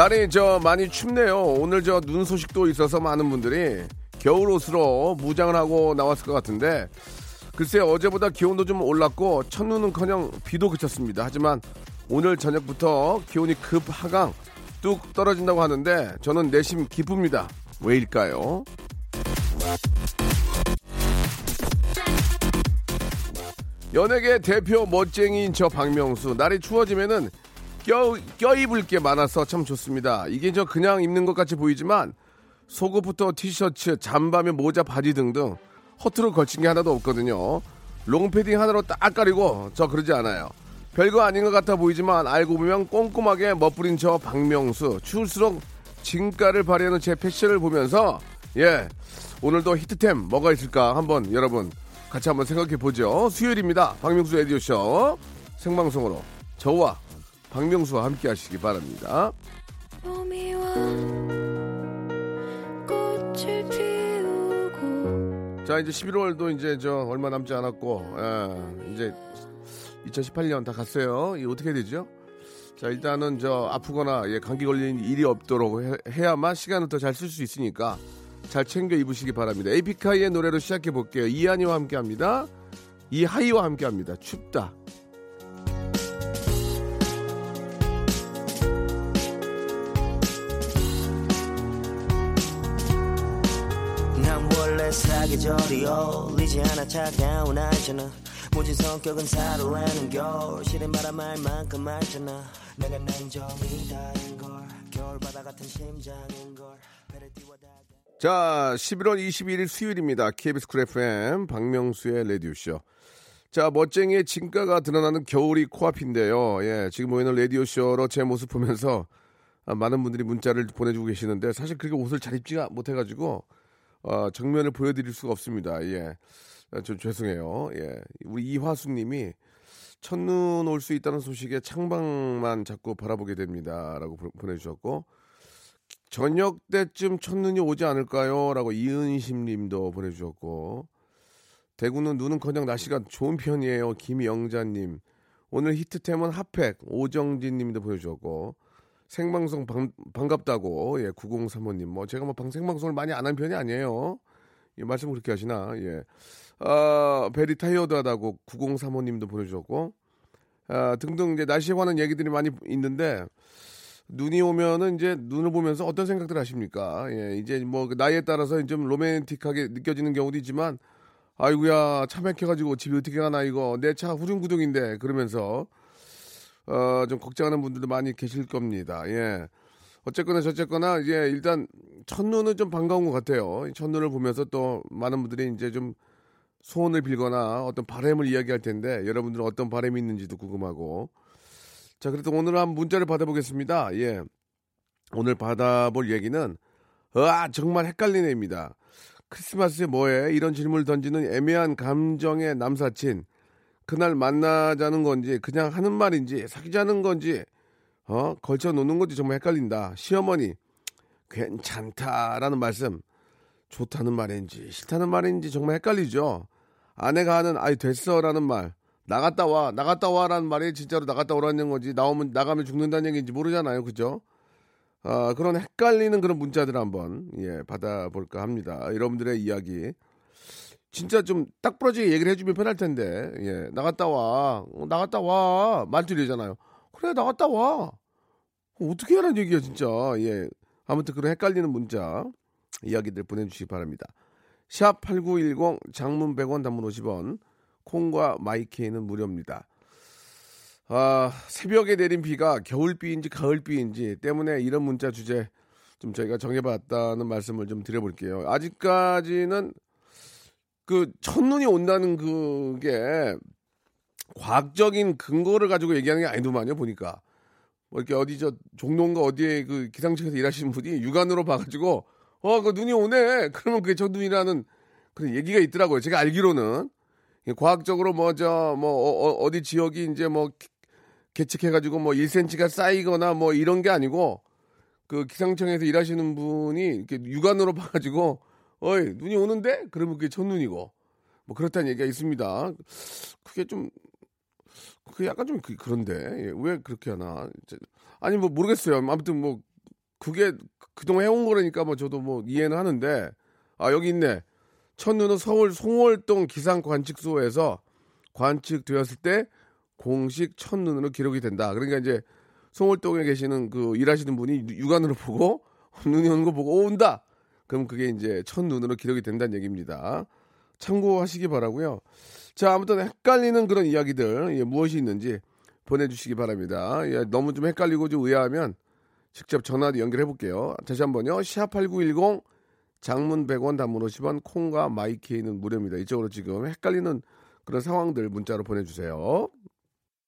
날이 저 많이 춥네요 오늘 저 눈 소식도 있어서 많은 분들이 겨울 옷으로 무장을 하고 나왔을 것 같은데 글쎄 어제보다 기온도 좀 올랐고 첫눈은커녕 비도 그쳤습니다. 하지만 오늘 저녁부터 기온이 급 하강 뚝 떨어진다고 하는데 저는 내심 기쁩니다. 왜일까요? 연예계 대표 멋쟁이인 저 박명수 날이 추워지면은 껴, 껴입을 게 많아서 참 좋습니다. 이게 저 그냥 입는 것 같이 보이지만 속옷부터 티셔츠, 잠바며 모자, 바지 등등 허투루 걸친 게 하나도 없거든요. 롱패딩 하나로 딱 가리고 저 그러지 않아요. 별거 아닌 것 같아 보이지만 알고 보면 꼼꼼하게 멋부린 저 박명수 추울수록 진가를 발휘하는 제 패션을 보면서 예 오늘도 히트템 뭐가 있을까 한번 여러분 같이 한번 생각해 보죠. 수요일입니다. 박명수 에디오쇼 생방송으로 저와 박명수와 함께 하시기 바랍니다. 봄이와 꽃을 피우고 자 이제 11월도 이제 저 얼마 남지 않았고 예, 이제 2018년 다 갔어요. 이 어떻게 되죠? 자 일단은 저 아프거나 예, 감기 걸린 일이 없도록 해, 야만 시간을 더 잘 쓸 수 있으니까 잘 챙겨 입으시기 바랍니다. 에픽하이의 노래로 시작해 볼게요. 이한이와 함께합니다. 이하이와 함께합니다. 춥다. 사계절이 어울리지 않아. 차가운 알잖아. 모진 성격은 사로라는 겨울. 시린 바람 알 만큼 알잖아. 내가 냉정이다는 걸. 겨울바다 같은 심장인 걸. 배를 띄워다가 자, 11월 22일 수요일입니다. KBS Cool FM 박명수의 라디오쇼. 자, 멋쟁이의 진가가 드러나는 겨울이 코앞인데요. 예, 지금 보이는 라디오쇼로 제 모습 보면서 아, 많은 분들이 문자를 보내주고 계시는데 사실 그렇게 옷을 잘 입지가 못해가지고 어, 정면을 보여드릴 수가 없습니다. 예, 아, 좀 죄송해요. 예, 우리 이화수님이 첫눈 올 수 있다는 소식에 창밖만 자꾸 바라보게 됩니다 라고 보- 보내주셨고 저녁 때쯤 첫눈이 오지 않을까요? 라고 이은심 님도 보내주셨고 대구는 눈은 커녕 날씨가 좋은 편이에요. 김영자님 오늘 히트템은 핫팩 오정진 님도 보내주셨고 생방송 반, 반갑다고 예 9035님 뭐 제가 뭐 방, 생방송을 많이 안 한 편이 아니에요. 이 말씀 그렇게 하시나 예. 아 베리 타이어드하다고 9035님도 보내주셨고 아, 등등 이제 날씨에 관한 얘기들이 많이 있는데 눈이 오면은 이제 눈을 보면서 어떤 생각들 하십니까? 예, 이제 뭐그 나이에 따라서 좀 로맨틱하게 느껴지는 경우도 있지만, 아이고야, 차 막혀가지고 집에 어떻게 가나, 이거. 내 차 후륜구동인데, 그러면서, 어, 좀 걱정하는 분들도 많이 계실 겁니다. 예. 어쨌거나 저쨌거나, 이제 일단, 첫눈은 좀 반가운 것 같아요. 이 첫눈을 보면서 또 많은 분들이 이제 좀 소원을 빌거나 어떤 바람을 이야기할 텐데, 여러분들은 어떤 바람이 있는지도 궁금하고, 자, 그래도 오늘 한 문자를 받아보겠습니다. 예. 오늘 받아볼 얘기는, 아, 정말 헷갈리네입니다. 크리스마스에 뭐해? 이런 질문을 던지는 애매한 감정의 남사친. 그날 만나자는 건지, 그냥 하는 말인지, 사귀자는 건지, 어? 걸쳐 놓는 건지 정말 헷갈린다. 시어머니, 괜찮다라는 말씀, 좋다는 말인지, 싫다는 말인지 정말 헷갈리죠. 아내가 하는, 아이, 됐어라는 말, 나갔다 와, 나갔다 와라는 말이 진짜로 나갔다 오라는 건지, 나오면, 나가면 죽는다는 얘기인지 모르잖아요. 그죠? 아, 그런 헷갈리는 그런 문자들 한번, 예, 받아볼까 합니다. 여러분들의 이야기. 진짜 좀 딱 부러지게 얘기를 해주면 편할 텐데, 예, 나갔다 와, 어, 나갔다 와. 말투리잖아요. 그래, 나갔다 와. 어떻게 하라는 얘기야, 진짜. 예. 아무튼 그런 헷갈리는 문자, 이야기들 보내주시기 바랍니다. 샵 8910 장문 100원 단문 50원 콩과 마이케이는 무료입니다. 아, 새벽에 내린 비가 겨울비인지 가을비인지 때문에 이런 문자 주제 좀 저희가 정해봤다는 말씀을 좀 드려볼게요. 아직까지는 그 첫눈이 온다는 그게 과학적인 근거를 가지고 얘기하는 게 아니더만요, 보니까. 뭐 이렇게 어디 저 종로인가 어디에 그 기상청에서 일하시는 분이 육안으로 봐가지고 어, 그 눈이 오네. 그러면 그게 첫눈이라는 그런 얘기가 있더라고요. 제가 알기로는 과학적으로 뭐 저뭐 어, 디 지역이 이제 뭐 계측해가지고 뭐 1cm가 쌓이거나 뭐 이런 게 아니고 그 기상청에서 일하시는 분이 이렇게 육안으로 봐가지고 어이 눈이 오는데 그러면 그게 첫눈이고 뭐 그렇다는 얘기가 있습니다. 그게 좀 그게 약간 좀 그, 런데 예, 왜 그렇게 하나? 아니 뭐 모르겠어요. 아무튼 뭐 그게 그동안 해온 거라니까 뭐 저도 뭐 이해는 하는데 아 여기 있네. 첫눈은 서울 송월동 기상관측소에서 관측되었을 때 공식 첫눈으로 기록이 된다. 그러니까 이제 송월동에 계시는 그 일하시는 분이 육안으로 보고 눈이 오는 거 보고 오, 온다. 그럼 그게 이제 첫 눈으로 기록이 된다는 얘기입니다. 참고하시기 바라고요. 자, 아무튼 헷갈리는 그런 이야기들 예, 무엇이 있는지 보내주시기 바랍니다. 예, 너무 좀 헷갈리고 좀 의아하면 직접 전화 연결해 볼게요. 다시 한번요. 샵8910 장문 100원 단문 50원 콩과 마이케이는 무료입니다. 이쪽으로 지금 헷갈리는 그런 상황들 문자로 보내주세요.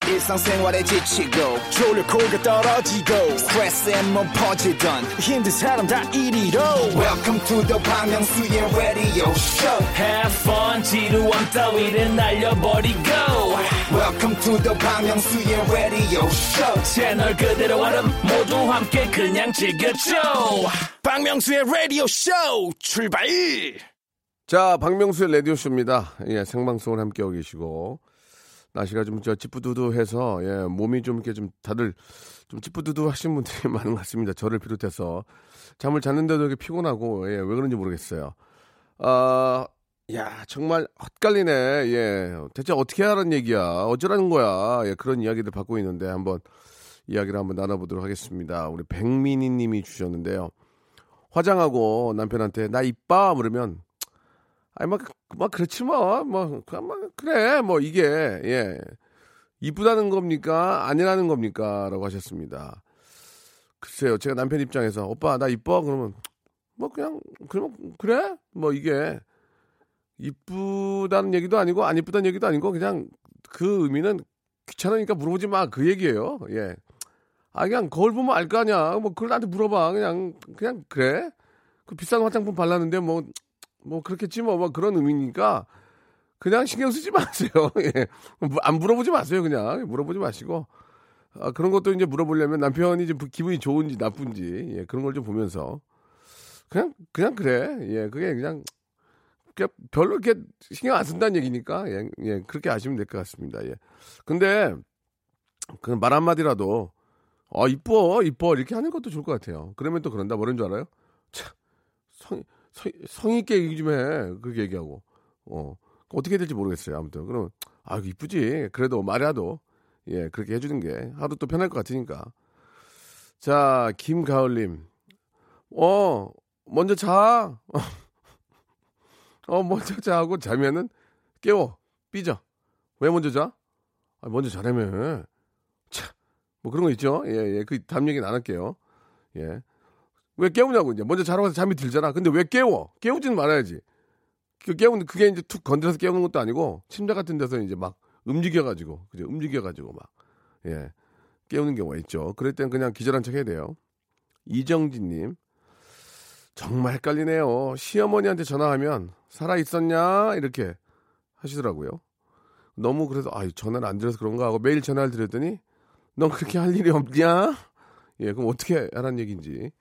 일상생활에 지치고, 졸려 코가 떨어지고, 스트레스에 몸 퍼지던, 힘든 사람 다 이리로. welcome to the Bang Myung-soo's radio show. Have fun 지루함 따위를 날려버리고. Welcome to the Bang Myung-soo's radio show. 채널 그대로 얼음 모두 함께 그냥 즐겨줘. 박명수의 라디오 쇼 출발! 자, 박명수의 라디오쇼입니다. 예, 생방송을 함께하고 계시고, 날씨가 좀 저 찌뿌두두해서, 예, 몸이 좀 이렇게 좀 다들 좀 찌뿌두두 하신 분들이 많은 것 같습니다. 저를 비롯해서. 잠을 잤는데도 이렇게 피곤하고, 예, 왜 그런지 모르겠어요. 아, 야, 정말 헛갈리네. 예, 대체 어떻게 하라는 얘기야? 어쩌라는 거야? 예, 그런 이야기들 받고 있는데 한번 이야기를 한번 나눠보도록 하겠습니다. 우리 백민희 님이 주셨는데요. 화장하고 남편한테 나 이뻐 물으면 아니 막, 막 그렇지 뭐, 뭐, 뭐 그래 뭐 이게 예 이쁘다는 겁니까 아니라는 겁니까라고 하셨습니다. 글쎄요, 제가 남편 입장에서 오빠 나 이뻐 그러면 뭐 그냥 그러면 그래 뭐 이게 이쁘다는 얘기도 아니고 안 이쁘다는 얘기도 아니고 그냥 그 의미는 귀찮으니까 물어보지 마 그 얘기예요. 예. 아 그냥 거울 보면 알 거 아니야. 뭐 그걸 나한테 물어봐. 그냥 그냥 그래. 그 비싼 화장품 발랐는데 뭐 뭐 그렇겠지 뭐, 뭐 그런 의미니까 그냥 신경 쓰지 마세요. 예. 뭐안 물어보지 마세요. 그냥 물어보지 마시고 아, 그런 것도 이제 물어보려면 남편이 좀 기분이 좋은지 나쁜지 예, 그런 걸 좀 보면서 그냥 그냥 그래. 예, 그게 그냥 별로 이렇게 신경 안 쓴다는 얘기니까 예, 예 그렇게 아시면 될 것 같습니다. 예. 근데 그말 한마디라도 어 이뻐 이뻐 이렇게 하는 것도 좋을 것 같아요. 그러면 또 그런다 뭐라는 줄 알아요? 참 성, 성, 성의 있게 얘기 좀 해. 그렇게 얘기하고. 어. 어떻게 될지 모르겠어요. 아무튼. 그럼, 아, 이쁘지. 그래도 말이라도, 예, 그렇게 해주는 게 하루 또 편할 것 같으니까. 자, 김가을님. 어, 먼저 자. 어, 먼저 자고 자면은 깨워. 삐져. 왜 먼저 자? 아, 먼저 자라며. 참, 뭐 그런 거 있죠. 예, 예. 그 다음 얘기는 안 할게요. 예. 왜 깨우냐고 이제 먼저 자러 가서 잠이 들잖아. 근데 왜 깨워? 깨우지는 말아야지. 그 깨우는 그게 이제 툭 건드려서 깨우는 것도 아니고 침대 같은 데서 이제 막 움직여가지고 그죠? 움직여가지고 막 예. 깨우는 경우가 있죠. 그럴 땐 그냥 기절한 척 해야 돼요. 이정진님 정말 헷갈리네요. 시어머니한테 전화하면 살아 있었냐 이렇게 하시더라고요. 너무 그래서 아 전화를 안 드려서 그런가 하고 매일 전화를 드렸더니 넌 그렇게 할 일이 없냐? 예, 그럼 어떻게 하라는 얘기인지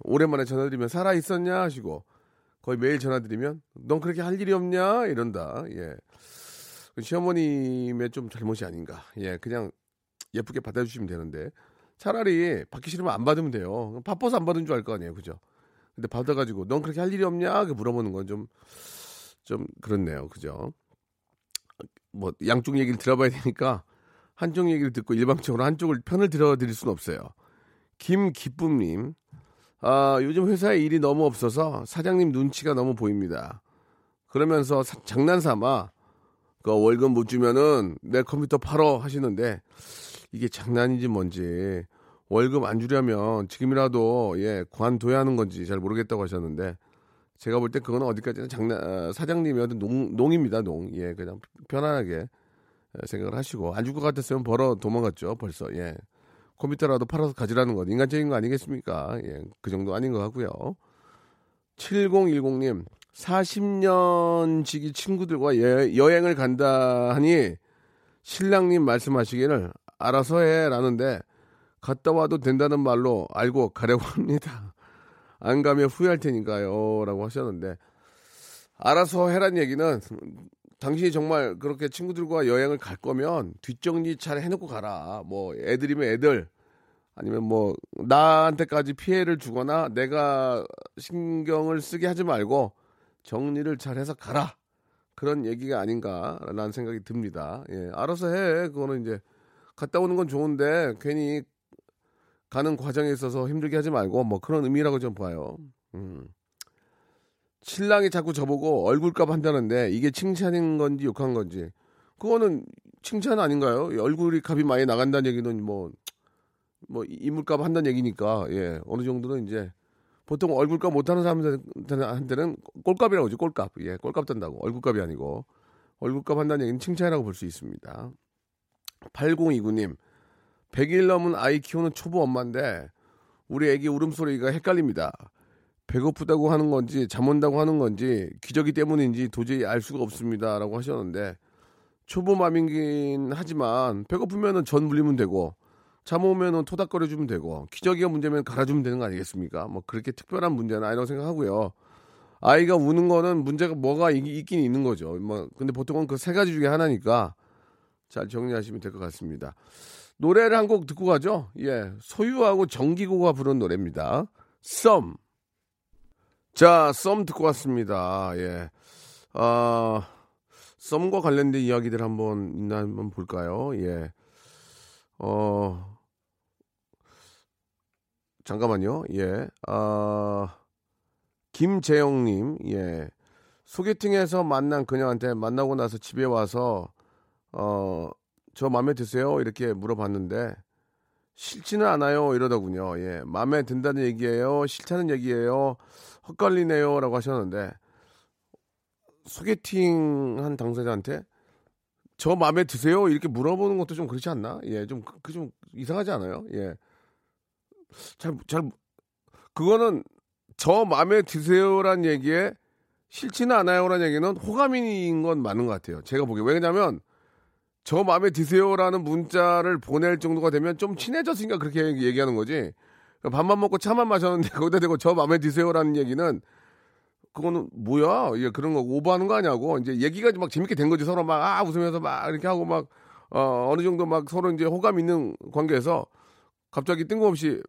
오랜만에 전화드리면 살아 있었냐 하시고 거의 매일 전화드리면 넌 그렇게 할 일이 없냐 이런다. 예. 그 시어머님의 좀 잘못이 아닌가. 예, 그냥 예쁘게 받아주시면 되는데 차라리 받기 싫으면 안 받으면 돼요. 바빠서 안 받은 줄 알 거 아니에요, 그죠? 근데 받아가지고 넌 그렇게 할 일이 없냐? 그 물어보는 건 좀좀 그렇네요, 그죠? 뭐 양쪽 얘기를 들어봐야 되니까 한쪽 얘기를 듣고 일방적으로 한쪽을 편을 들어드릴 수는 없어요. 김기쁨님, 아, 요즘 회사에 일이 너무 없어서 사장님 눈치가 너무 보입니다. 그러면서 사- 장난삼아 그 월급 못 주면은 내 컴퓨터 팔어 하시는데 이게 장난인지 뭔지 월급 안 주려면 지금이라도 예 관둬야 하는 건지 잘 모르겠다고 하셨는데 제가 볼 때 그거는 어디까지나 장난 아, 사장님이 어떤 농, 농입니다 농 예 그냥 편안하게 예, 생각을 하시고 안 줄 것 같았으면 벌어 도망갔죠 벌써. 예 컴퓨터라도 팔아서 가지라는 것 인간적인 거 아니겠습니까? 예, 그 정도 아닌 것 같고요. 7010님 40년 지기 친구들과 여, 행을 간다 하니 신랑님 말씀하시기를 알아서 해 라는데 갔다 와도 된다는 말로 알고 가려고 합니다. 안 가면 후회할 테니까요. 라고 하셨는데 알아서 해란 얘기는 당신이 정말 그렇게 친구들과 여행을 갈 거면 뒷정리 잘 해놓고 가라. 뭐 애들이면 애들 아니면 뭐 나한테까지 피해를 주거나 내가 신경을 쓰게 하지 말고 정리를 잘 해서 가라. 그런 얘기가 아닌가라는 생각이 듭니다. 예, 알아서 해. 그거는 이제 갔다 오는 건 좋은데 괜히 가는 과정에 있어서 힘들게 하지 말고 뭐 그런 의미라고 좀 봐요. 음. 신랑이 자꾸 저보고 얼굴값 한다는데 이게 칭찬인 건지 욕한 건지 그거는 칭찬 아닌가요? 얼굴이 값이 많이 나간다는 얘기는 뭐, 뭐, 인물값 한다는 얘기니까, 예, 어느 정도는 이제, 보통 얼굴값 못하는 사람들한테는 꼴값이라고 그러죠, 꼴값. 예, 꼴값 뜬다고. 얼굴값이 아니고. 얼굴값 한다는 얘기는 칭찬이라고 볼 수 있습니다. 8029님, 100일 넘은 아이 키우는 초보 엄마인데, 우리 애기 울음소리가 헷갈립니다. 배고프다고 하는 건지 잠 온다고 하는 건지 기저귀 때문인지 도저히 알 수가 없습니다라고 하셨는데 초보맘이긴 하지만 배고프면은 전 물리면 되고 잠 오면은 토닥거려 주면 되고 기저귀가 문제면 갈아주면 되는 거 아니겠습니까? 뭐 그렇게 특별한 문제는 아니라고 생각하고요. 아이가 우는 거는 문제가 뭐가 있, 긴 있는 거죠. 뭐 근데 보통은 그 세 가지 중에 하나니까 잘 정리하시면 될 것 같습니다. 노래를 한 곡 듣고 가죠. 예, 소유하고 정기고가 부른 노래입니다. 썸. 자, 썸 듣고 왔습니다. 예. 아, 썸과 관련된 이야기들 한번 있나 한번 볼까요? 예. 어, 잠깐만요. 예. 아, 김재영님, 예. 소개팅에서 만난 그녀한테 만나고 나서 집에 와서, 어, 저 마음에 드세요? 이렇게 물어봤는데, 싫지는 않아요. 이러더군요. 예. 마음에 든다는 얘기예요? 싫다는 얘기예요? 헛갈리네요라고 하셨는데 소개팅 한 당사자한테 저 마음에 드세요? 이렇게 물어보는 것도 좀 그렇지 않나? 예, 좀, 그, 좀 이상하지 않아요? 예. 잘, 잘, 그거는 저 마음에 드세요란 얘기에 싫지는 않아요란 얘기는 호감인 건 맞는 것 같아요. 제가 보기에. 왜냐면 저 마음에 드세요라는 문자를 보낼 정도가 되면 좀 친해졌으니까 그렇게 얘기하는 거지. 밥만 먹고 차만 마셨는데 거기다 대고 저 마음에 드세요라는 얘기는 그거는 뭐야? 예, 그런 거 오버하는 거 아니냐고. 이제 얘기가 막 재밌게 된 거지. 서로 막, 아, 웃으면서 막 이렇게 하고 막, 어, 어느 정도 막 서로 이제 호감 있는 관계에서 갑자기 뜬금없이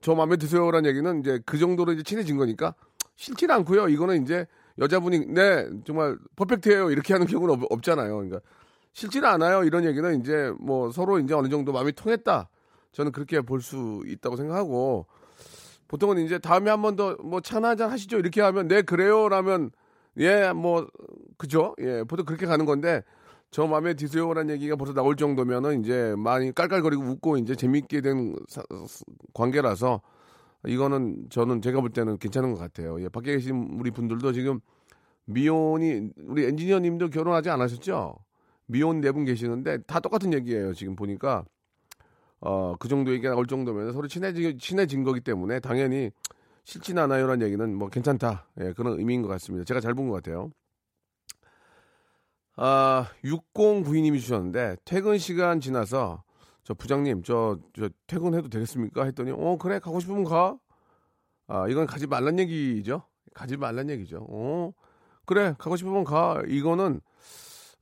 저 마음에 드세요라는 얘기는 이제 그 정도로 이제 친해진 거니까 싫지는 않고요. 이거는 이제 여자분이, 네, 정말 퍼펙트예요. 이렇게 하는 경우는 없, 없잖아요. 그러니까 싫지는 않아요. 이런 얘기는 이제 뭐 서로 이제 어느 정도 마음이 통했다. 저는 그렇게 볼 수 있다고 생각하고 보통은 이제 다음에 한 번 더 뭐 차나 한잔 하시죠 이렇게 하면 네 그래요라면 예 뭐 그죠 예 보통 그렇게 가는 건데 저 마음에 드세요라는 얘기가 벌써 나올 정도면은 이제 많이 깔깔거리고 웃고 이제 재밌게 된 사, 관계라서 이거는 저는 제가 볼 때는 괜찮은 것 같아요. 예, 밖에 계신 우리 분들도 지금 미혼이 우리 엔지니어님도 결혼하지 않으셨죠? 미혼 네 분 계시는데 다 똑같은 얘기예요. 지금 보니까 어, 그 정도 얘기가 나올 정도면 서로 친해지, 친해진 거기 때문에 당연히 싫진 않아요라는 얘기는 뭐 괜찮다. 예, 그런 의미인 것 같습니다. 제가 잘 본 것 같아요. 아, 6092님이 주셨는데, 퇴근 시간 지나서, 저 부장님, 저, 저 퇴근해도 되겠습니까? 했더니, 어, 그래, 가고 싶으면 가. 아, 이건 가지 말란 얘기죠. 가지 말란 얘기죠. 어, 그래, 가고 싶으면 가. 이거는,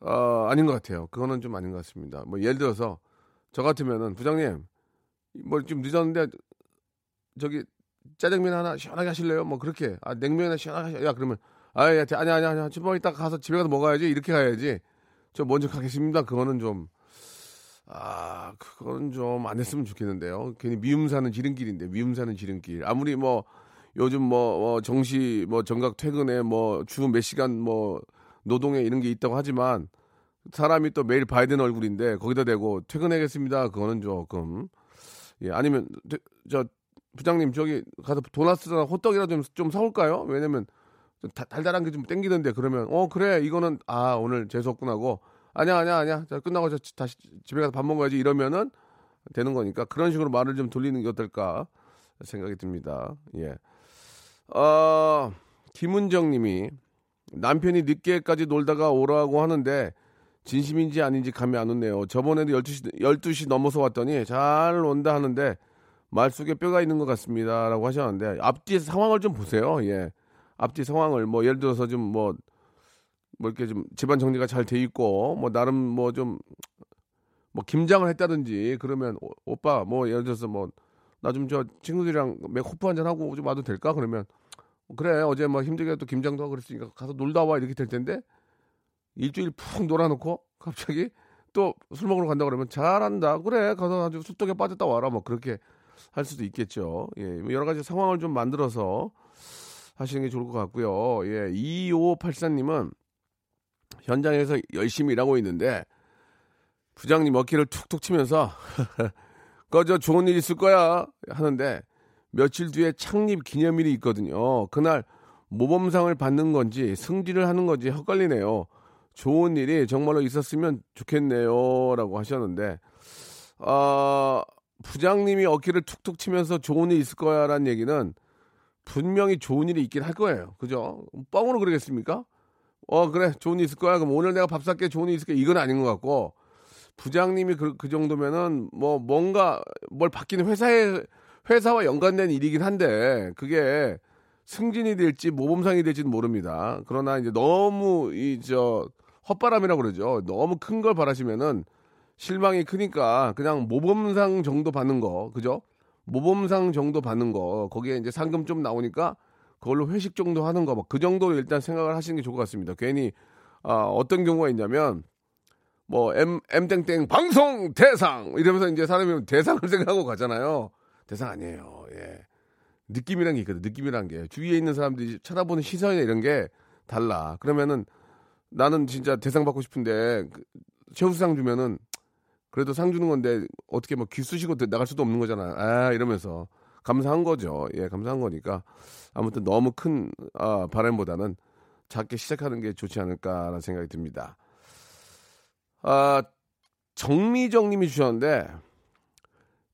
어, 아닌 것 같아요. 그거는 좀 아닌 것 같습니다. 뭐, 예를 들어서, 저 같으면은 부장님 뭐좀 늦었는데 저기 짜장면 하나 시원하게 하실래요? 뭐 그렇게 아 냉면이나 시원하게 하실... 야 그러면 아야 아니 아니 아니 좀 이따 가서 집에 가서 먹어야지 이렇게 가야지 저 먼저 가겠습니다 그거는 좀 아, 그건 좀 안 했으면 좋겠는데요. 괜히 미움 사는 지름길인데, 미움 사는 지름길. 아무리 뭐, 요즘 뭐, 뭐 정시, 뭐, 정각 퇴근에 뭐, 주 몇 시간 뭐, 노동에 이런 게 있다고 하지만, 사람이 또 매일 봐야 되는 얼굴인데 거기다 대고 퇴근하겠습니다. 그거는 조금 예 아니면 저 부장님 저기 가서 도나스나 호떡이라 좀 좀 사올까요? 왜냐면 달달한 게 좀 땡기던데 그러면 어 그래 이거는 아 오늘 재수 없구나 하고 아니야 아니야 아니야 자 끝나고 저 다시 집에 가서 밥 먹어야지 이러면은 되는 거니까 그런 식으로 말을 좀 돌리는 게 어떨까 생각이 듭니다. 예. 어, 김은정 님이 남편이 늦게까지 놀다가 오라고 하는데 진심인지 아닌지 감이 안 오네요. 저번에도 12시, 12시 넘어서 왔더니 잘 온다 하는데 말 속에 뼈가 있는 것 같습니다. 라고 하셨는데 앞뒤 상황을 좀 보세요. 예. 앞뒤 상황을 뭐 예를 들어서 좀 뭐 뭐 이렇게 좀 집안 정리가 잘 돼 있고 뭐 나름 뭐 좀뭐 김장을 했다든지 그러면 오, 오빠 뭐 예를 들어서 뭐 나 좀 저 친구들이랑 맥 호프 한잔 하고 좀 와도 될까 그러면 그래 어제 뭐 힘들게 또 김장도 하고 그랬으니까 가서 놀다 와 이렇게 될 텐데 일주일 푹 놀아놓고 갑자기 또 술 먹으러 간다 그러면 잘한다 그래 가서 아주 술독에 빠졌다 와라 뭐 그렇게 할 수도 있겠죠 예뭐 여러 가지 상황을 좀 만들어서 하시는 게 좋을 것 같고요 예 2584님은 현장에서 열심히 일하고 있는데 부장님 어깨를 툭툭 치면서 꺼져 좋은 일 있을 거야 하는데 며칠 뒤에 창립 기념일이 있거든요. 그날 모범상을 받는 건지 승진을 하는 건지 헷갈리네요. 좋은 일이 정말로 있었으면 좋겠네요라고 하셨는데 아 부장님이 어깨를 툭툭 치면서 좋은 일 있을 거야라는 얘기는 분명히 좋은 일이 있긴 할 거예요. 그죠? 뻥으로 그러겠습니까? 어 그래 좋은 일 있을 거야. 그럼 오늘 내가 밥 살게 좋은 일 있을 거야. 이건 아닌 것 같고 부장님이 그, 그 정도면은 뭐 뭔가 뭘 바뀌는 회사에 회사와 연관된 일이긴 한데 그게 승진이 될지 모범상이 될지는 모릅니다. 그러나 이제 너무 이 저 헛바람이라고 그러죠. 너무 큰 걸 바라시면은 실망이 크니까 그냥 모범상 정도 받는 거, 그죠? 모범상 정도 받는 거 거기에 이제 상금 좀 나오니까 그걸로 회식 정도 하는 거, 뭐그 정도로 일단 생각을 하시는 게 좋을 것 같습니다. 괜히 아, 어떤 경우가 있냐면 뭐 M M 땡땡 방송 대상 이러면서 이제 사람이 대상을 생각하고 가잖아요. 대상 아니에요. 예. 느낌이란 게 있거든. 느낌이란 게 주위에 있는 사람들이 쳐다보는 시선이나 이런 게 달라. 그러면은 나는 진짜 대상 받고 싶은데 그 최우수상 주면은 그래도 상 주는 건데 어떻게 뭐 귀 쑤시고 나갈 수도 없는 거잖아. 아 이러면서 감사한 거죠. 예, 감사한 거니까 아무튼 너무 큰 아, 바람보다는 작게 시작하는 게 좋지 않을까라는 생각이 듭니다. 아 정미정님이 주셨는데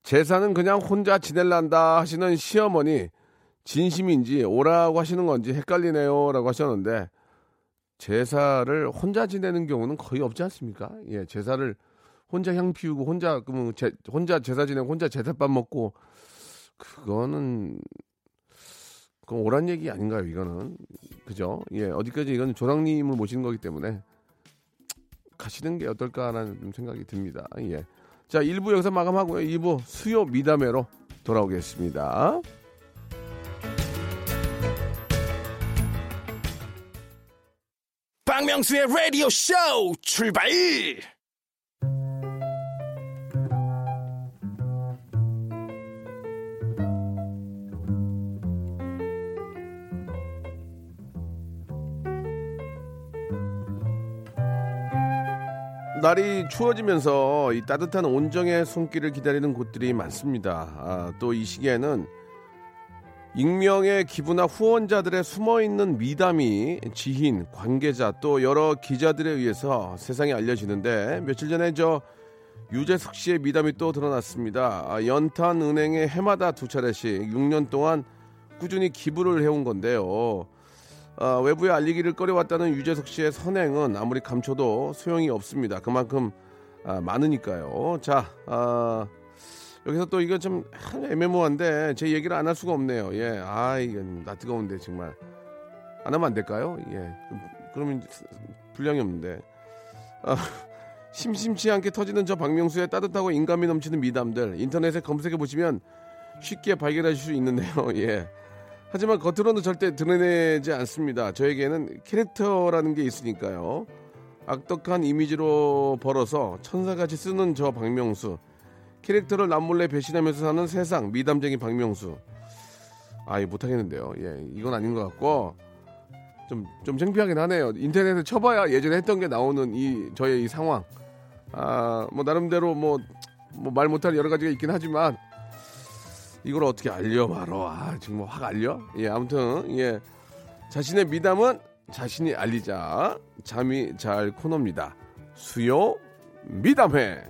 제사는 그냥 혼자 지낼란다 하시는 시어머니 진심인지 오라고 하시는 건지 헷갈리네요라고 하셨는데 제사를 혼자 지내는 경우는 거의 없지 않습니까? 예, 제사를 혼자 향 피우고 혼자 그러면 제, 혼자 제사 지내고 혼자 제사밥 먹고 그거는 그건 오란 얘기 아닌가요? 이거는 그죠? 예, 어디까지 이건 조상님을 모시는 거기 때문에 가시는 게 어떨까라는 좀 생각이 듭니다. 예. 자, 1부 여기서 마감하고요. 2부 수요 미담회로 돌아오겠습니다. 박명수의 라디오 쇼 출발! 날이 추워지면서 이 따뜻한 온정의 손길을 기다리는 곳들이 많습니다. 아, 또 이 시기에는 익명의 기부나 후원자들의 숨어있는 미담이 지인, 관계자 또 여러 기자들에 의해서 세상에 알려지는데 며칠 전에 저 유재석 씨의 미담이 또 드러났습니다. 아, 연탄 은행에 해마다 두 차례씩 6년 동안 꾸준히 기부를 해온 건데요. 아, 외부에 알리기를 꺼려왔다는 유재석 씨의 선행은 아무리 감춰도 소용이 없습니다. 그만큼 아, 많으니까요. 자, 아, 여기서 또 이거 좀 애매모호한데 제 얘기를 안 할 수가 없네요. 예, 아 이건 나 뜨거운데 정말 안 하면 안 될까요? 예, 그러면 분량이 없는데. 아, 심심치 않게 터지는 저 박명수의 따뜻하고 인감이 넘치는 미담들 인터넷에 검색해 보시면 쉽게 발견하실 수 있는데요. 예. 하지만 겉으로는 절대 드러내지 않습니다. 저에게는 캐릭터라는 게 있으니까요. 악덕한 이미지로 벌어서 천사같이 쓰는 저 박명수. 캐릭터를 남몰래 배신하면서 사는 세상 미담쟁이 박명수. 아, 이 못하겠는데요. 예, 이건 아닌 것 같고 좀 좀 창피하긴 하네요. 인터넷에 쳐봐야 예전에 했던 게 나오는 이 저의 이 상황. 아, 뭐 나름대로 뭐 뭐 말 못할 여러 가지가 있긴 하지만 이걸 어떻게 알려 말어. 아, 정말 확 알려? 예, 아무튼 예. 자신의 미담은 자신이 알리자. 잠이 잘 코너입니다. 수요 미담회.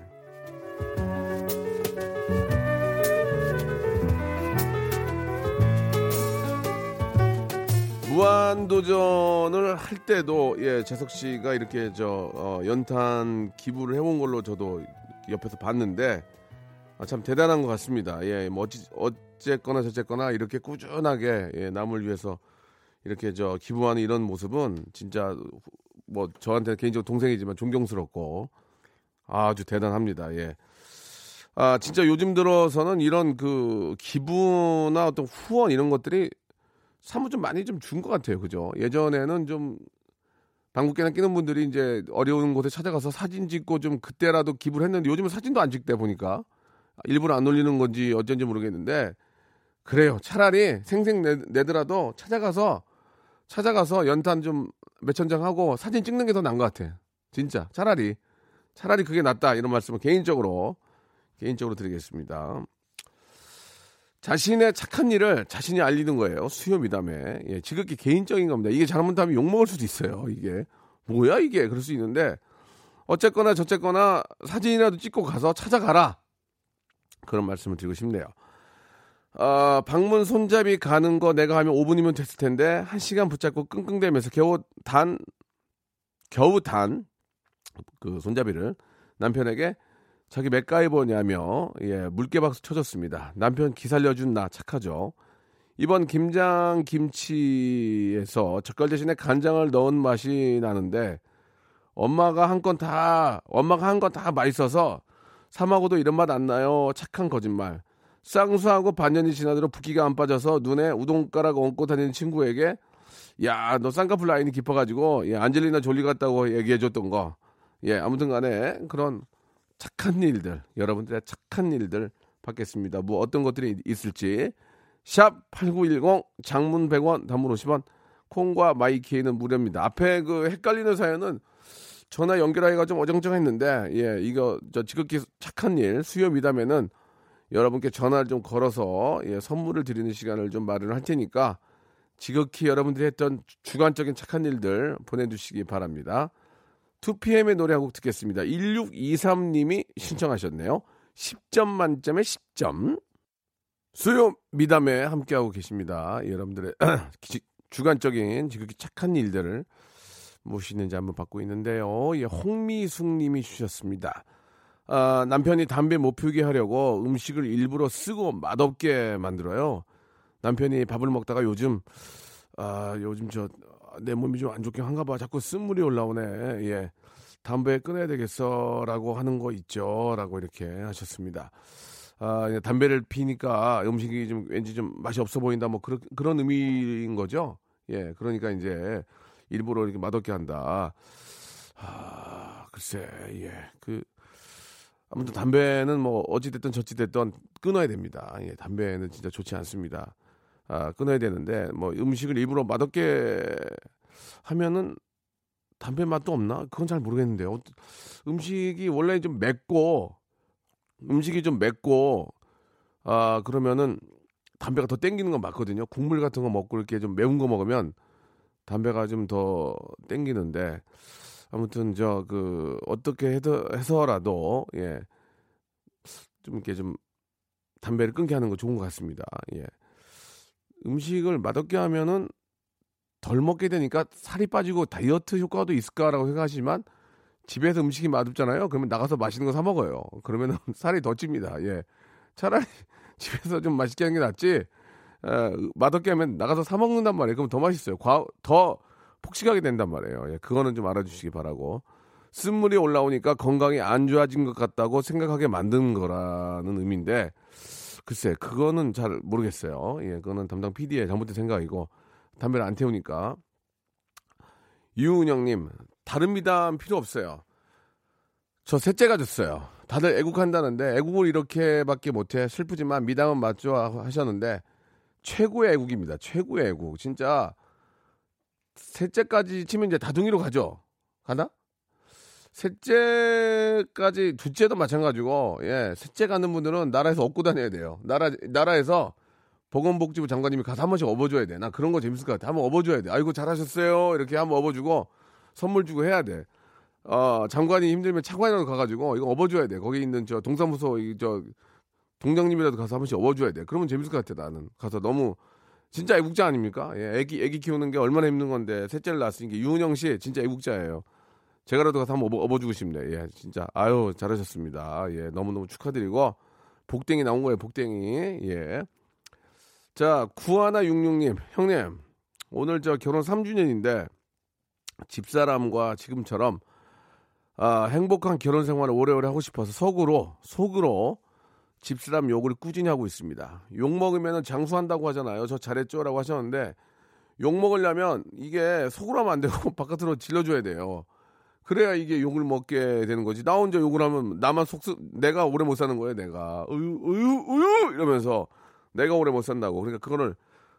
무한도전을 할 때도 예 재석 씨가 이렇게 저 어, 연탄 기부를 해온 걸로 저도 옆에서 봤는데 아, 참 대단한 것 같습니다. 예, 뭐 어찌, 어쨌거나 저쨌거나 이렇게 꾸준하게 예, 남을 위해서 이렇게 저 기부하는 이런 모습은 진짜 뭐 저한테 개인적으로 동생이지만 존경스럽고 아주 대단합니다. 예. 아 진짜 요즘 들어서는 이런 그 기부나 어떤 후원 이런 것들이 사뭇 좀 많이 좀 준 것 같아요. 그죠? 예전에는 좀 방귀깨나 끼는 분들이 이제 어려운 곳에 찾아가서 사진 찍고 좀 그때라도 기부를 했는데 요즘은 사진도 안 찍다 보니까 일부러 안 올리는 건지 어쩐지 모르겠는데 그래요. 차라리 생생 내, 내더라도 찾아가서 찾아가서 연탄 좀 몇천 장 하고 사진 찍는 게 더 나은 것 같아. 진짜 차라리 차라리 그게 낫다 이런 말씀을 개인적으로 개인적으로 드리겠습니다. 자신의 착한 일을 자신이 알리는 거예요. 수요 미담에. 예, 지극히 개인적인 겁니다. 이게 잘못하면 욕먹을 수도 있어요. 이게. 뭐야, 이게. 그럴 수 있는데. 어쨌거나 저쨌거나 사진이라도 찍고 가서 찾아가라. 그런 말씀을 드리고 싶네요. 아, 방문 손잡이 가는 거 내가 하면 5분이면 됐을 텐데, 1시간 붙잡고 끙끙대면서 겨우 단, 겨우 단, 그 손잡이를 남편에게 자기 맥가이버냐며 예, 물개박수 쳐줬습니다. 남편 기 살려준 나 착하죠. 이번 김장 김치에서 젓갈 대신에 간장을 넣은 맛이 나는데 엄마가 한 건 다 엄마가 한 건 다 맛있어서 삼하고도 이런 맛 안 나요. 착한 거짓말. 쌍수하고 반년이 지나도록 붓기가 안 빠져서 눈에 우동가락 얹고 다니는 친구에게 야 너 쌍꺼풀 라인이 깊어가지고 예, 안젤리나 졸리 같다고 얘기해줬던 거. 예 아무튼 간에 그런 착한 일들, 여러분들의 착한 일들 받겠습니다. 뭐 어떤 것들이 있을지. 샵 8910 장문 100원 단문 50원 콩과 마이키에는 무료입니다. 앞에 그 헷갈리는 사연은 전화 연결하기가 좀 어정쩡했는데 예 이거 저 지극히 착한 일 수요 미담에는 여러분께 전화를 좀 걸어서 예, 선물을 드리는 시간을 좀 마련할 테니까 지극히 여러분들이 했던 주관적인 착한 일들 보내주시기 바랍니다. 2PM의 노래 한 곡 듣겠습니다. 1623님이 신청하셨네요. 10점 만점에 10점. 수요 미담에 함께하고 계십니다. 여러분들의 주관적인 지극히 착한 일들을 무엇이있는지 한번 받고 있는데요. 예, 홍미숙 님이 주셨습니다. 아, 남편이 담배 못 피우게 하려고 음식을 일부러 쓰고 맛없게 만들어요. 남편이 밥을 먹다가 요즘 아, 요즘 저 내 몸이 좀 안 좋긴 한가 봐. 자꾸 쓴물이 올라오네. 예. 담배 끊어야 되겠어 라고 하는 거 있죠 라고 이렇게 하셨습니다. 아, 담배를 피니까 음식이 좀 왠지 좀 맛이 없어 보인다 뭐 그런 그런 의미인 거죠. 예, 그러니까 이제 일부러 이렇게 맛없게 한다. 아, 글쎄, 예, 그 아무튼 담배는 뭐 어찌 됐든 저찌 됐든 끊어야 됩니다. 예, 담배는 진짜 좋지 않습니다. 아, 끊어야 되는데 뭐 음식을 일부러 맛없게 하면은 담배 맛도 없나? 그건 잘 모르겠는데요. 음식이 원래 좀 맵고 음식이 좀 맵고 아 그러면은 담배가 더 땡기는 건 맞거든요. 국물 같은 거 먹고 이렇게 좀 매운 거 먹으면 담배가 좀 더 땡기는데 아무튼 저 그 어떻게 해서, 해서라도 예. 좀 이렇게 좀 담배를 끊게 하는 거 좋은 것 같습니다. 예. 음식을 맛없게 하면은 덜 먹게 되니까 살이 빠지고 다이어트 효과도 있을까라고 생각하시지만 집에서 음식이 맛없잖아요. 그러면 나가서 맛있는 거 사 먹어요. 그러면 살이 더 찝니다. 예. 차라리 집에서 좀 맛있게 하는 게 낫지. 에, 맛없게 하면 나가서 사 먹는단 말이에요. 그럼 더 맛있어요. 과, 더 폭식하게 된단 말이에요. 예. 그거는 좀 알아주시기 바라고. 쓴물이 올라오니까 건강이 안 좋아진 것 같다고 생각하게 만든 거라는 의미인데 글쎄 그거는 잘 모르겠어요. 예, 그거는 담당 PD의 잘못된 생각이고 담배를 안 태우니까. 유은영님, 다른 미담 필요 없어요. 저 셋째 가졌어요. 다들 애국한다는데 애국을 이렇게밖에 못해 슬프지만 미담은 맞죠 하셨는데 최고의 애국입니다. 최고의 애국. 진짜 셋째까지 치면 이제 다둥이로 가죠. 가나? 셋째까지 둘째도 마찬가지고 예 셋째 가는 분들은 나라에서 업고 다녀야 돼요. 나라 나라에서 보건복지부 장관님이 가서 한 번씩 업어줘야 돼. 나 그런 거 재밌을 것 같아. 한번 업어줘야 돼. 아이고 잘하셨어요. 이렇게 한번 업어주고 선물 주고 해야 돼. 어, 장관이 힘들면 차관이라도 가가지고 이거 업어줘야 돼. 거기 있는 저 동사무소 저 동장님이라도 가서 한 번씩 업어줘야 돼. 그러면 재밌을 것 같아 나는. 가서 너무 진짜 애국자 아닙니까? 예, 애기 애기 키우는 게 얼마나 힘든 건데 셋째를 낳았으니까 유은영 씨 진짜 애국자예요. 제가라도 가서 한번 업어, 업어주고 싶네요. 예, 진짜 아유 잘하셨습니다. 예, 너무 너무 축하드리고 복댕이 나온 거예요. 복댕이 예. 자 구하나 육육님 형님 오늘 저 결혼 3주년인데 집사람과 지금처럼 아, 행복한 결혼 생활을 오래오래 하고 싶어서 속으로 속으로 집사람 욕을 꾸준히 하고 있습니다. 욕 먹으면 장수한다고 하잖아요. 저 잘했죠라고 하셨는데 욕 먹으려면 이게 속으로 하면 안 되고 바깥으로 질러줘야 돼요. 그래야 이게 욕을 먹게 되는 거지. 나 혼자 욕을 하면 나만 속 쓰, 내가 오래 못 사는 거예요. 내가 우유 우유 우유 이러면서 내가 오래 못 산다고. 그러니까 그거를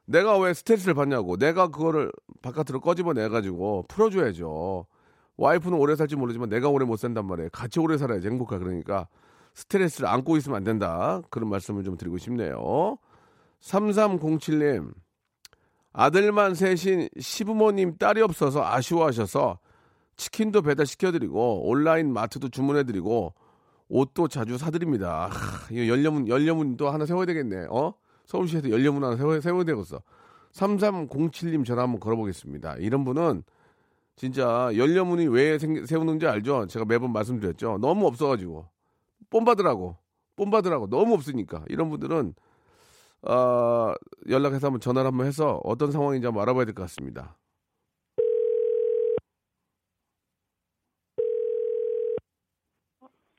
내가 왜 스트레스를 받냐고. 내가 그거를 바깥으로 꺼집어내 가지고 풀어줘야죠. 와이프는 오래 살지 모르지만 내가 오래 못 산단 말이에요. 같이 오래 살아야지 행복하. 그러니까 스트레스를 안고 있으면 안 된다. 그런 말씀을 좀 드리고 싶네요. 3307님, 아들만 셋인 시부모님 딸이 없어서 아쉬워하셔서 치킨도 배달시켜드리고 온라인 마트도 주문해드리고 옷도 자주 사드립니다. 하, 이거 연료문, 연료문도 하나 세워야 되겠네. 어? 서울시에서 연료문 하나 세워, 세워야 되겠어. 3307님 전화 한번 걸어보겠습니다. 이런 분은 진짜 연료문이 왜 생- 세우는지 알죠? 제가 매번 말씀드렸죠. 너무 없어가지고. 뽐받으라고. 뽐받으라고. 너무 없으니까. 이런 분들은, 어, 연락해서 한번 전화를 한번 해서 어떤 상황인지 한번 알아봐야 될 것 같습니다.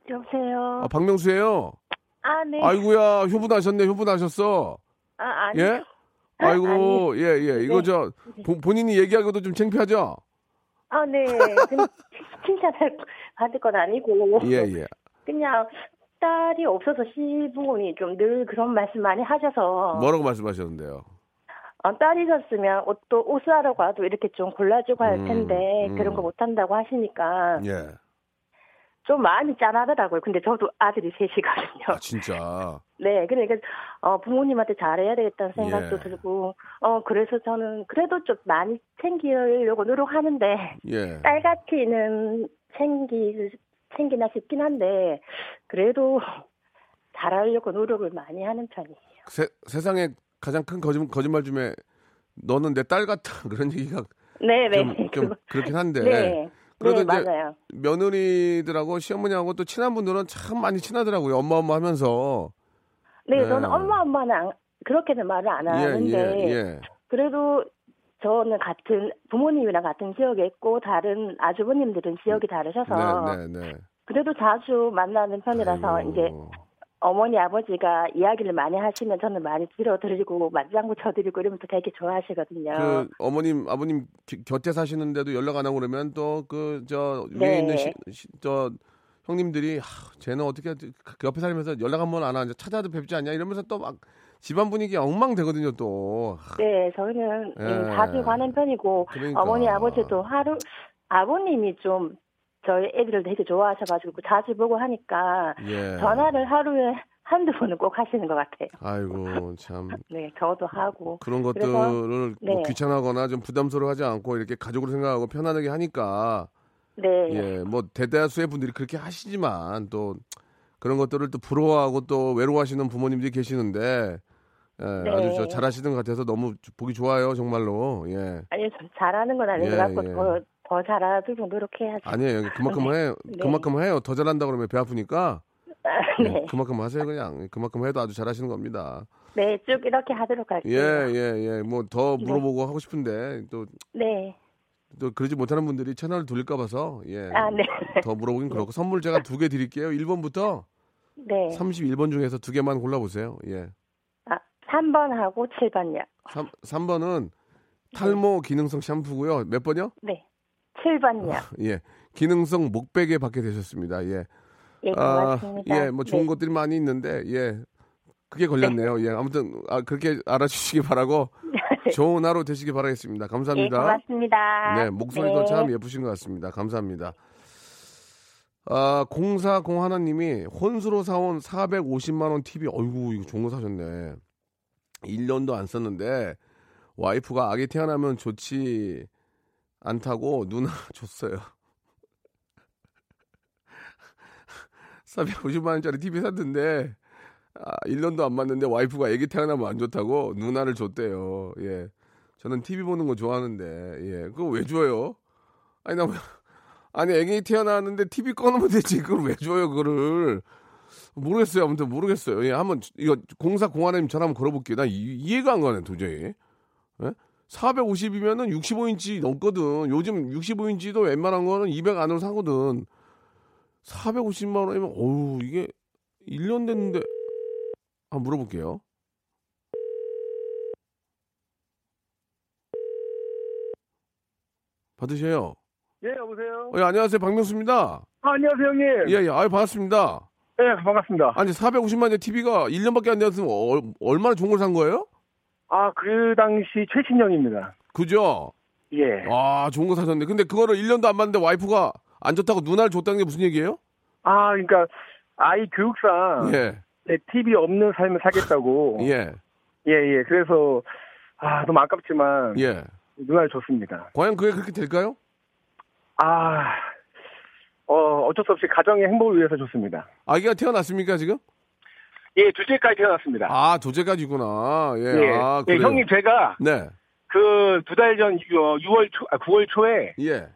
여보세요. 아, 박명수예요 아, 네. 아이고야, 효분하셨네, 효분하셨어. 아, 아니. 예? 아이고, 예, 예. 이거 네. 저, 보- 본인이 얘기하기도 좀 창피하죠? 아, 네. 근데 칭찬을 받을 건 아니고. 예, 예. 그냥 딸이 없어서 시부모님 좀 늘 그런 말씀 많이 하셔서. 뭐라고 말씀하셨는데요? 어, 딸이 있었으면 옷도 옷 사러 가도 이렇게 좀 골라주고 할 음, 텐데 음. 그런 거 못한다고 하시니까 예. 좀 마음이 짠하더라고요. 근데 저도 아들이 셋이거든요. 아, 진짜. 네, 그러니까 어, 부모님한테 잘해야 되겠다는 생각도 예. 들고, 어 그래서 저는 그래도 좀 많이 챙기려고 노력하는데 예. 딸같이는 챙기 챙기나 싶긴 한데 그래도 잘하려고 노력을 많이 하는 편이에요. 세, 세상에 가장 큰 거짓, 거짓말 중에 너는 내 딸 같아. 그런 얘기가 네, 네. 좀, 좀 그거- 그렇긴 한데. 네. 그래도 네, 맞아요. 며느리들하고 시어머니하고 또 친한 분들은 참 많이 친하더라고요. 엄마 엄마 하면서. 네, 네. 저는 엄마 엄마는 안- 그렇게는 말을 안 예, 하는데 예, 예. 그래도 저는 같은 부모님이랑 같은 지역에 있고 다른 아주버님들은 지역이 다르셔서 네, 네, 네. 그래도 자주 만나는 편이라서 아이고. 이제 어머니 아버지가 이야기를 많이 하시면 저는 많이 들어드리고 맞장구 쳐드리고 이러면 또 되게 좋아하시거든요. 그 어머님 아버님 기- 곁에 사시는데도 연락 안 하고 그러면 또 그 저 위에 네. 있는 시, 시- 저 형님들이 하, 쟤는 어떻게 옆에 살면서 연락 한 번 안 하냐 찾아도 뵙지 않냐 이러면서 또 막 집안 분위기 엉망되거든요 또 하, 네, 저희는 예. 음, 자주 가는 편이고 그러니까. 어머니 아버지도 하루 아버님이 좀 저희 애들을 되게 좋아하셔가지고 자주 보고 하니까 예. 전화를 하루에 한두 번은 꼭 하시는 것 같아요. 아이고 참 네, 저도 하고. 그런 그래서, 것들을 뭐 네. 귀찮아거나 좀 부담스러워하지 않고 이렇게 가족으로 생각하고 편안하게 하니까 네, 예, 뭐 대다수의 분들이 그렇게 하시지만 또 그런 것들을 또 부러워하고 또 외로워하시는 부모님들이 계시는데 예, 네. 아주 저 잘하시는 것 같아서 너무 보기 좋아요 정말로 예 아니 좀 잘하는 건 아닌 예, 것 같고 예. 더, 더 잘하도록 노력해야죠. 아니에요 그만큼 네. 해요 네. 그만큼 해요 더 잘한다 그러면 배 아프니까 예, 네. 그만큼 하세요 그냥 그만큼 해도 아주 잘하시는 겁니다 네, 쭉 이렇게 하도록 할게요. 예 예 예 뭐더 네. 물어보고 하고 싶은데 또또 네. 그러지 못하는 분들이 채널을 돌릴까 봐서 예. 아, 네. 더 물어보긴 그렇고 선물 제가 두 개 드릴게요 1번부터 네. 31번 중에서 두 개만 골라 보세요 예 아, 3번하고 7번요. 3, 3번은 탈모 기능성 샴푸고요. 몇 번이요? 네. 7번요. 예. 기능성 목베개 받게 되셨습니다. 예. 예, 아, 고맙습니다. 예, 뭐 좋은 네. 것들이 많이 있는데 예. 그게 걸렸네요. 예. 아무튼 아, 그렇게 알아주시기 바라고 좋은 하루 되시기 바라겠습니다. 예, 감사합니다. 고맙습니다. 네, 목소리도 네. 참 예쁘신 것 같습니다. 감사합니다. 아, 0401 하나님이 혼수로 사온 450만 원 TV, 어이구, 이거 좋은 거 사셨네. 1년도 안 썼는데, 와이프가 아기 태어나면 좋지 않다고 누나 줬어요. 450만 원짜리 TV 샀는데, 아, 1년도 안 맞는데 와이프가 애기 태어나면 안 좋다고 누나를 줬대요. 예. 저는 TV 보는 거 좋아하는데, 예. 그거 왜 줘요? 아니, 나, 왜- 아니, 애기 태어났는데 TV 꺼놓으면 되지. 그걸 왜 줘요, 그거를. 모르겠어요. 아무튼 모르겠어요. 예, 한번, 이거 공사 공안님 전화 한번 걸어볼게요. 나 이, 이해가 안 가네, 도저히. 예? 450이면은 65인치 넘거든. 요즘 65인치도 웬만한 거는 200 안으로 사거든. 450만 원이면, 어우, 이게 1년 됐는데, 한번 물어볼게요. 받으세요. 예, 여보세요. 어, 예, 안녕하세요. 박명수입니다. 아, 안녕하세요, 형님. 예, 예. 아유, 반갑습니다. 예, 반갑습니다. 아니, 450만의 TV가 1년밖에 안 되었으면 얼, 얼마나 좋은 걸 산 거예요? 아, 그 당시 최신형입니다. 그죠? 예. 아, 좋은 거 사셨네. 근데 그거를 1년도 안 봤는데 와이프가 안 좋다고 누나를 줬다는 게 무슨 얘기예요? 아, 그러니까 아이 교육상 예. 네, TV 없는 삶을 살겠다고. 예. 예, 예. 그래서 아, 너무 아깝지만 예. 누나를 줬습니다. 과연 그게 그렇게 될까요? 아, 어, 어쩔 수 없이 가정의 행복을 위해서 줬습니다. 아기가 태어났습니까, 지금? 예, 둘째까지 태어났습니다. 아, 도제까지구나. 예. 예. 아, 예. 형님 제가 네. 그 두 달 전 6월 초, 아, 9월 초에 예.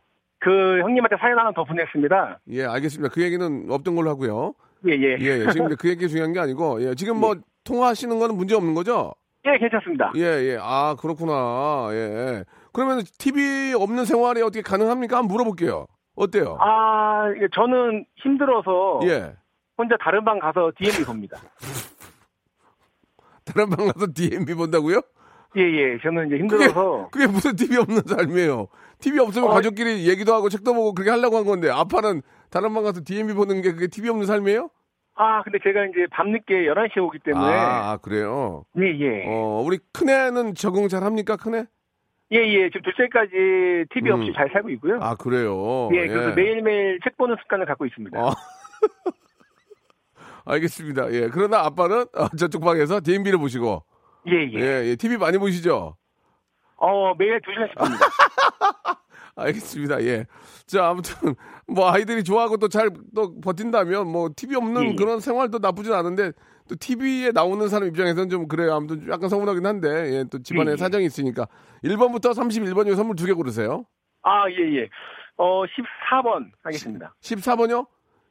그 형님한테 사연 하나 더 보냈습니다. 예, 알겠습니다. 그 얘기는 없던 걸로 하고요. 예, 예. 예, 예. 지금 그 얘기 중요한 게 아니고, 예. 지금 뭐, 통화하시는 거는 문제 없는 거죠? 예, 괜찮습니다. 예, 예. 아, 그렇구나. 예. 그러면 TV 없는 생활이 어떻게 가능합니까? 한번 물어볼게요. 어때요? 아, 저는 힘들어서 예. 혼자 다른 방 가서 DM이 봅니다. 다른 방 가서 DMB 본다고요? 예, 예. 저는 이제 그게, 힘들어서 그게 무슨 TV 없는 삶이에요? TV 없으면 어, 가족끼리 얘기도 하고 책도 보고 그렇게 하려고 한 건데, 아빠는 다른 방 가서 DMB 보는 게 그게 TV 없는 삶이에요? 아, 근데 제가 이제 밤늦게 11시에 오기 때문에 아, 아, 그래요? 예, 예. 어, 우리 큰애는 적응 잘 합니까, 큰애? 예, 예. 지금 둘째까지 TV 없이 음. 잘 살고 있고요. 아, 그래요? 예, 그래서 매일매일 책 보는 습관을 갖고 있습니다. 어. 알겠습니다. 예. 그러나 아빠는 어, 저쪽 방에서 DMB를 보시고, 예, 예. 예, 예. TV 많이 보시죠? 어, 매일 2시간씩 봅니다. 알겠습니다. 예. 자, 아무튼, 뭐, 아이들이 좋아하고 또잘또 버틴다면, 뭐, TV 없는 예, 예. 그런 생활도 나쁘진 않은데, 또 TV에 나오는 사람 입장에서는 좀 그래요. 아무튼 약간 서운하긴 한데, 예, 또 집안에 예, 예. 사정이 있으니까. 1번부터 31번 중 선물 두 개 고르세요. 아, 예, 예. 어, 14번 하겠습니다. 14번요?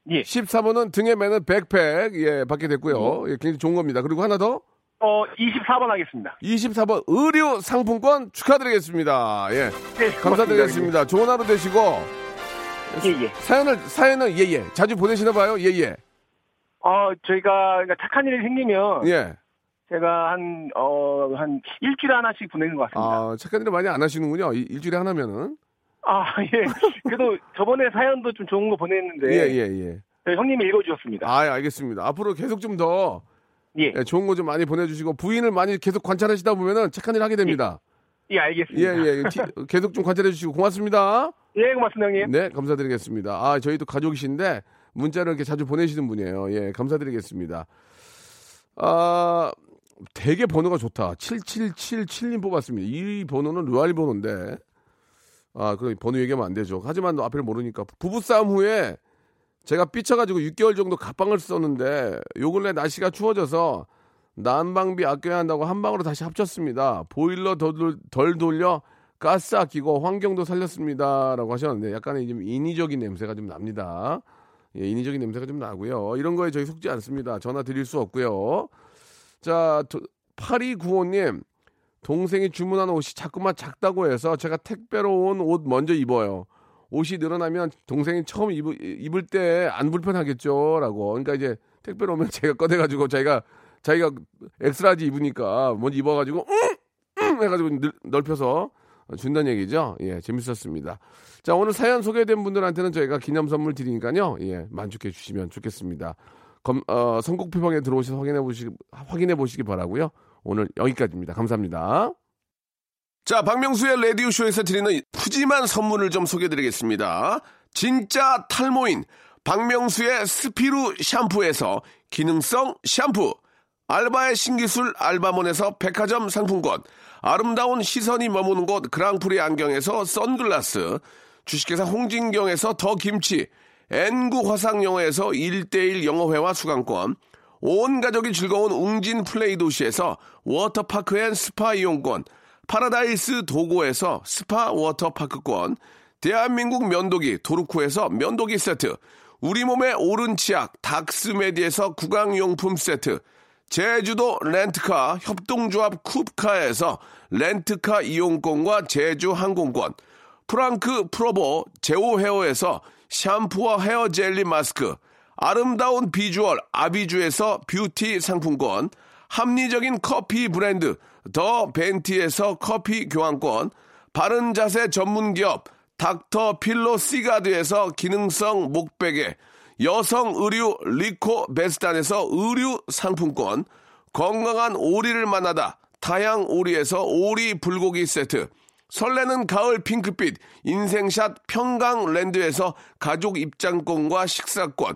예. 14번은 등에 매는 백팩, 예, 받게 됐고요. 예, 굉장히 좋은 겁니다. 그리고 하나 더, 어, 24번 하겠습니다. 24번 의류 상품권 축하드리겠습니다. 예. 네, 감사드리겠습니다. 좋은 하루 되시고, 예, 예. 사연을, 사연은, 예, 예. 자주 보내시나 봐요? 예, 예. 어, 저희가 그러니까 착한 일이 생기면 예. 제가 한, 어, 한 일주일에 하나씩 보내는 것 같습니다. 아, 착한 일을 많이 안 하시는군요. 이- 일주일에 하나면은. 아, 예. 그래도 저번에 사연도 좀 좋은 거 보냈는데. 예, 예, 예. 네, 형님이 읽어주셨습니다. 아, 예, 알겠습니다. 앞으로 계속 좀 더 예. 예, 좋은 거 좀 많이 보내주시고 부인을 많이 계속 관찰하시다 보면은 착한 일 하게 됩니다. 예, 예, 알겠습니다. 예. 티- 계속 좀 관찰해 주시고 고맙습니다. 예, 고맙습니다, 형님. 네, 감사드리겠습니다. 아, 저희도 가족이신데 문자를 이렇게 자주 보내시는 분이에요. 예, 감사드리겠습니다. 아, 되게 번호가 좋다. 7777님 뽑았습니다. 이 번호는 루알 번호인데. 아, 그럼 번호 얘기하면 안 되죠. 하지만 너 앞을 모르니까. 부부싸움 후에 제가 삐쳐가지고 6개월 정도 갑방을 썼는데 요 근래 날씨가 추워져서 난방비 아껴야 한다고 한 방으로 다시 합쳤습니다. 보일러 덜, 돌- 덜 돌려 가스 아끼고 환경도 살렸습니다 라고 하셨는데 약간의 좀 인위적인 냄새가 좀 납니다. 예, 인위적인 냄새가 좀 나고요. 이런 거에 저희 속지 않습니다. 전화 드릴 수 없고요. 자, 8295님 동생이 주문한 옷이 자꾸만 작다고 해서 제가 택배로 온 옷 먼저 입어요. 옷이 늘어나면 동생이 처음 입을, 입을 때 안 불편하겠죠. 라고. 그러니까 이제 택배로 오면 제가 꺼내가지고 자기가, 자기가 X-large 입으니까 먼저 입어가지고, 응! 응! 해가지고 늘- 넓혀서 준다는 얘기죠. 예, 재밌었습니다. 자, 오늘 사연 소개된 분들한테는 저희가 기념 선물 드리니까요. 예, 만족해 주시면 좋겠습니다. 검, 어, 선곡표방에 들어오셔서 확인해 보시기, 확인해 보시기 바라고요 오늘 여기까지입니다. 감사합니다. 자, 박명수의 라디오쇼에서 드리는 푸짐한 선물을 좀 소개드리겠습니다. 진짜 탈모인 박명수의 스피루 샴푸에서 기능성 샴푸, 알바의 신기술 알바몬에서 백화점 상품권, 아름다운 시선이 머무는 곳 그랑프리 안경에서 선글라스, 주식회사 홍진경에서 더 김치, N구 화상영어에서 1대1 영어회화 수강권, 온 가족이 즐거운 웅진 플레이 도시에서 워터파크 and 스파 이용권, 파라다이스 도고에서 스파 워터파크권, 대한민국 면도기 도르쿠에서 면도기 세트, 우리 몸의 오른 치약 닥스메디에서 구강용품 세트, 제주도 렌트카 협동조합 쿱카에서 렌트카 이용권과 제주 항공권, 프랑크 프로보 제오 헤어에서 샴푸와 헤어 젤리 마스크, 아름다운 비주얼 아비주에서 뷰티 상품권, 합리적인 커피 브랜드 더 벤티에서 커피 교환권, 바른 자세 전문 기업 닥터 필로 시가드에서 기능성 목베개, 여성 의류 리코 베스탄에서 의류 상품권, 건강한 오리를 만나다 다향 오리에서 오리 불고기 세트, 설레는 가을 핑크빛 인생샷 평강랜드에서 가족 입장권과 식사권,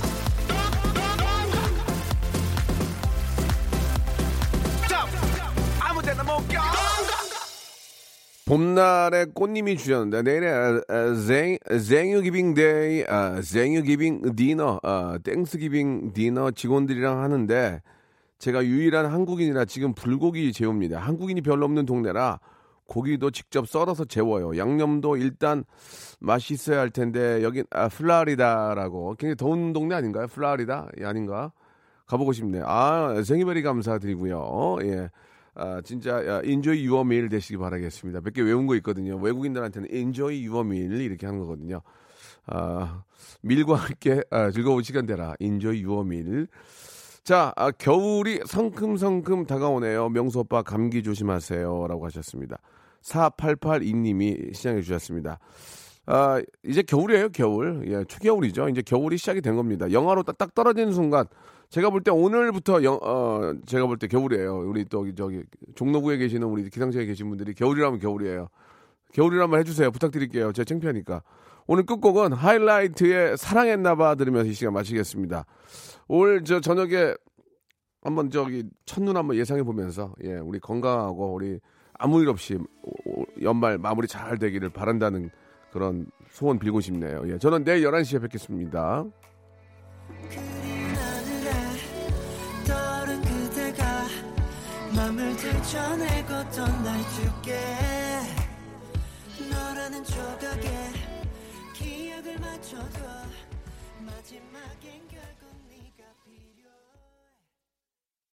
봄날에 꽃님이 주셨는데 내일에 생, thank you giving day, 아, thank you giving dinner, 아, Thanksgiving dinner 직원들이랑 하는데 제가 유일한 한국인이라 지금 불고기 재웁니다. 한국인이 별로 없는 동네라 고기도 직접 썰어서 재워요. 양념도 일단 맛이 있어야 할 텐데 여긴 아, 플로리다라고 굉장히 더운 동네 아닌가요? 플로리다? 예, 아닌가? 가보고 싶네요. 아, thank you very 감사드리고요. 예. 아, 진짜 your meal 되시기 바라겠습니다. 몇 개 외운 거 있거든요. 외국인들한테는 your meal 이렇게 하는 거거든요. 아, 밀과 함께 아, 즐거운 시간 되라. your meal. 자, 아, 겨울이 성큼성큼 다가오네요. 명수 오빠 감기 조심하세요. 라고 하셨습니다. 4882님이 시작해 주셨습니다. 아, 이제 겨울이에요, 겨울. 예, 초겨울이죠. 이제 겨울이 시작이 된 겁니다. 영하로 딱, 딱 떨어지는 순간, 제가 볼 때 오늘부터 영, 어, 제가 볼 때 겨울이에요. 우리 또 저기 종로구에 계시는 우리 기상청에 계신 분들이 겨울이라면 겨울이에요. 겨울이라면 해주세요. 부탁드릴게요. 제가 창피하니까. 오늘 끝곡은 하이라이트의 사랑했나봐 들으면서 이 시간 마치겠습니다. 올 저 저녁에 한번 저기 첫눈 한번 예상해 보면서 예 우리 건강하고 우리 아무 일 없이 연말 마무리 잘 되기를 바란다는 그런 소원 빌고 싶네요. 예 저는 내일 11시에 뵙겠습니다. 맘을 들춰내고 또날 줄게. 너라는 조각에 기억을 맞춰도 마지막엔 결국